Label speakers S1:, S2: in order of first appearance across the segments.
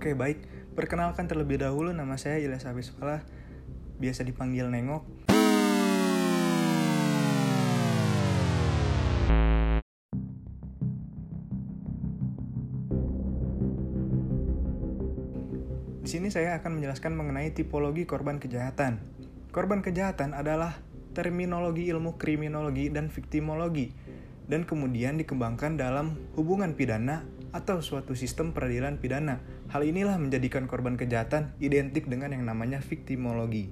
S1: Oke, baik. Perkenalkan terlebih dahulu nama saya Ilyas Abisfala, biasa dipanggil Nengok. Di sini saya akan menjelaskan mengenai tipologi korban kejahatan. Korban kejahatan adalah terminologi ilmu kriminologi dan viktimologi dan kemudian dikembangkan dalam hubungan pidana atau suatu sistem peradilan pidana. Hal inilah menjadikan korban kejahatan identik dengan yang namanya viktimologi.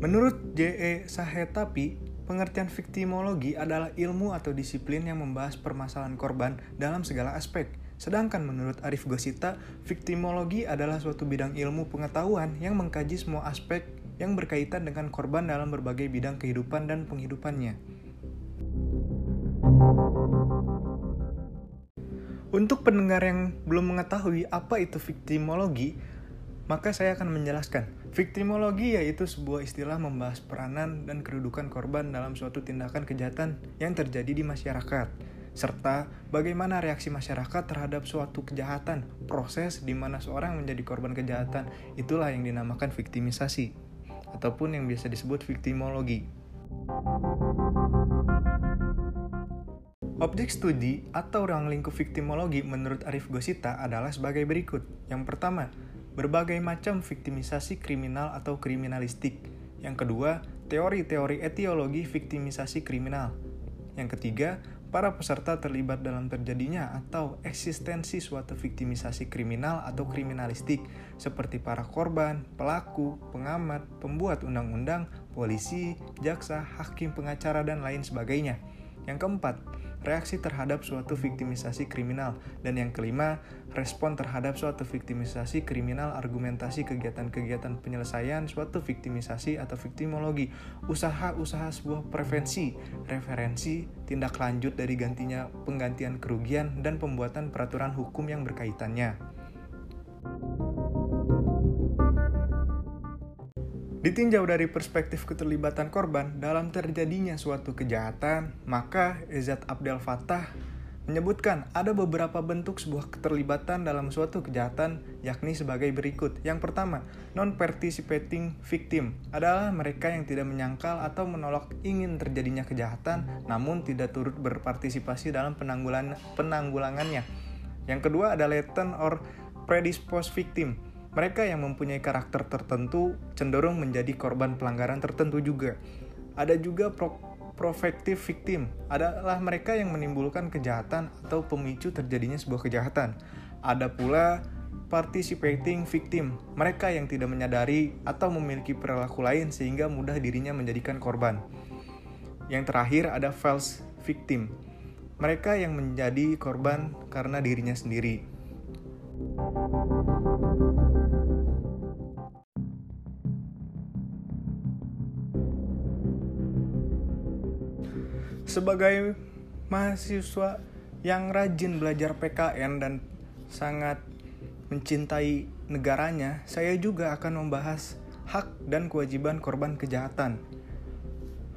S1: Menurut J.E. Sahetapi, pengertian viktimologi adalah ilmu atau disiplin yang membahas permasalahan korban dalam segala aspek. Sedangkan menurut Arif Gosita, viktimologi adalah suatu bidang ilmu pengetahuan yang mengkaji semua aspek yang berkaitan dengan korban dalam berbagai bidang kehidupan dan penghidupannya. Untuk pendengar yang belum mengetahui apa itu viktimologi, maka saya akan menjelaskan. Viktimologi yaitu sebuah istilah membahas peranan dan kedudukan korban dalam suatu tindakan kejahatan yang terjadi di masyarakat, serta bagaimana reaksi masyarakat terhadap suatu kejahatan, proses di mana seorang menjadi korban kejahatan, itulah yang dinamakan viktimisasi, ataupun yang biasa disebut viktimologi. Objek studi atau ruang lingkup viktimologi menurut Arif Gosita adalah sebagai berikut. Yang pertama, berbagai macam viktimisasi kriminal atau kriminalistik. Yang kedua, teori-teori etiologi viktimisasi kriminal. Yang ketiga, para peserta terlibat dalam terjadinya atau eksistensi suatu viktimisasi kriminal atau kriminalistik seperti para korban, pelaku, pengamat, pembuat undang-undang, polisi, jaksa, hakim, pengacara, dan lain sebagainya. Yang keempat, reaksi terhadap suatu viktimisasi kriminal. Dan yang kelima, respon terhadap suatu viktimisasi kriminal, argumentasi kegiatan-kegiatan penyelesaian suatu viktimisasi atau viktimologi, usaha-usaha sebuah prevensi, referensi, tindak lanjut dari gantinya penggantian kerugian, dan pembuatan peraturan hukum yang berkaitannya. Ditinjau dari perspektif keterlibatan korban dalam terjadinya suatu kejahatan, maka Ezat Abdel Fattah menyebutkan ada beberapa bentuk sebuah keterlibatan dalam suatu kejahatan yakni sebagai berikut. Yang pertama, non-participating victim adalah mereka yang tidak menyangkal atau menolak ingin terjadinya kejahatan namun tidak turut berpartisipasi dalam penanggulangannya. Yang kedua ada latent or predisposed victim mereka yang mempunyai karakter tertentu cenderung menjadi korban pelanggaran tertentu juga. Ada juga pro profektif victim, adalah mereka yang menimbulkan kejahatan atau pemicu terjadinya sebuah kejahatan. Ada pula participating victim, mereka yang tidak menyadari atau memiliki perilaku lain sehingga mudah dirinya menjadikan korban. Yang terakhir ada false victim, mereka yang menjadi korban karena dirinya sendiri. Sebagai mahasiswa yang rajin belajar PKN dan sangat mencintai negaranya, saya juga akan membahas hak dan kewajiban korban kejahatan.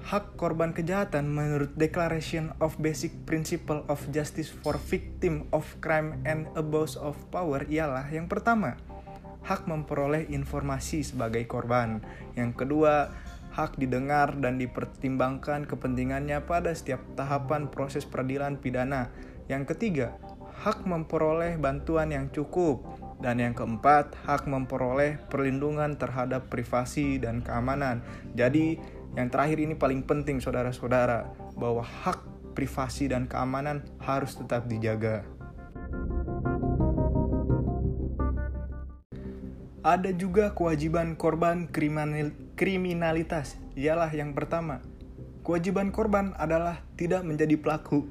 S1: Hak korban kejahatan menurut Declaration of Basic Principle of Justice for Victim of Crime and Abuse of Power ialah yang pertama, hak memperoleh informasi sebagai korban. Yang kedua, hak didengar dan dipertimbangkan kepentingannya pada setiap tahapan proses peradilan pidana. Yang ketiga, hak memperoleh bantuan yang cukup. Dan yang keempat, hak memperoleh perlindungan terhadap privasi dan keamanan. Jadi, yang terakhir ini paling penting saudara-saudara, bahwa hak privasi dan keamanan harus tetap dijaga. Ada juga kewajiban korban kriminalitas, ialah yang pertama. Kewajiban korban adalah tidak menjadi pelaku.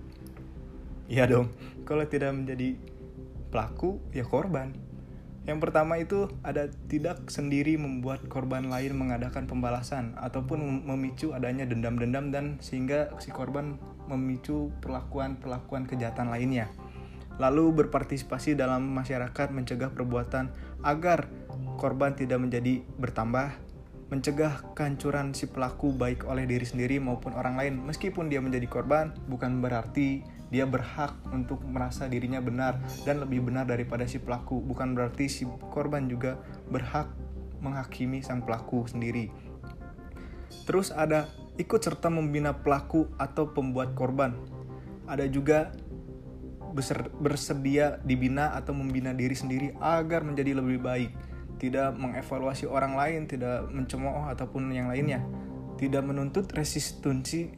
S1: Iya dong, kalau tidak menjadi pelaku, ya korban. Yang pertama itu ada tidak sendiri membuat korban lain mengadakan pembalasan ataupun memicu adanya dendam-dendam dan sehingga si korban memicu perlakuan-perlakuan kejahatan lainnya. Lalu berpartisipasi dalam masyarakat mencegah perbuatan agar korban tidak menjadi bertambah, mencegah kehancuran si pelaku baik oleh diri sendiri maupun orang lain. Meskipun dia menjadi korban, bukan berarti dia berhak untuk merasa dirinya benar dan lebih benar daripada si pelaku. Bukan berarti si korban juga berhak menghakimi sang pelaku sendiri. Terus ada ikut serta membina pelaku atau pembuat korban. Ada juga bersedia dibina atau membina diri sendiri agar menjadi lebih baik, tidak mengevaluasi orang lain, tidak mencemooh ataupun yang lainnya, tidak menuntut resistensi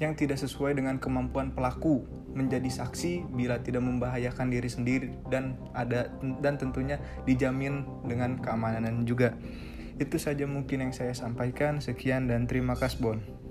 S1: yang tidak sesuai dengan kemampuan pelaku menjadi saksi bila tidak membahayakan diri sendiri dan ada dan tentunya dijamin dengan keamanan juga. Itu saja mungkin yang saya sampaikan. Sekian dan terima kasih Bon.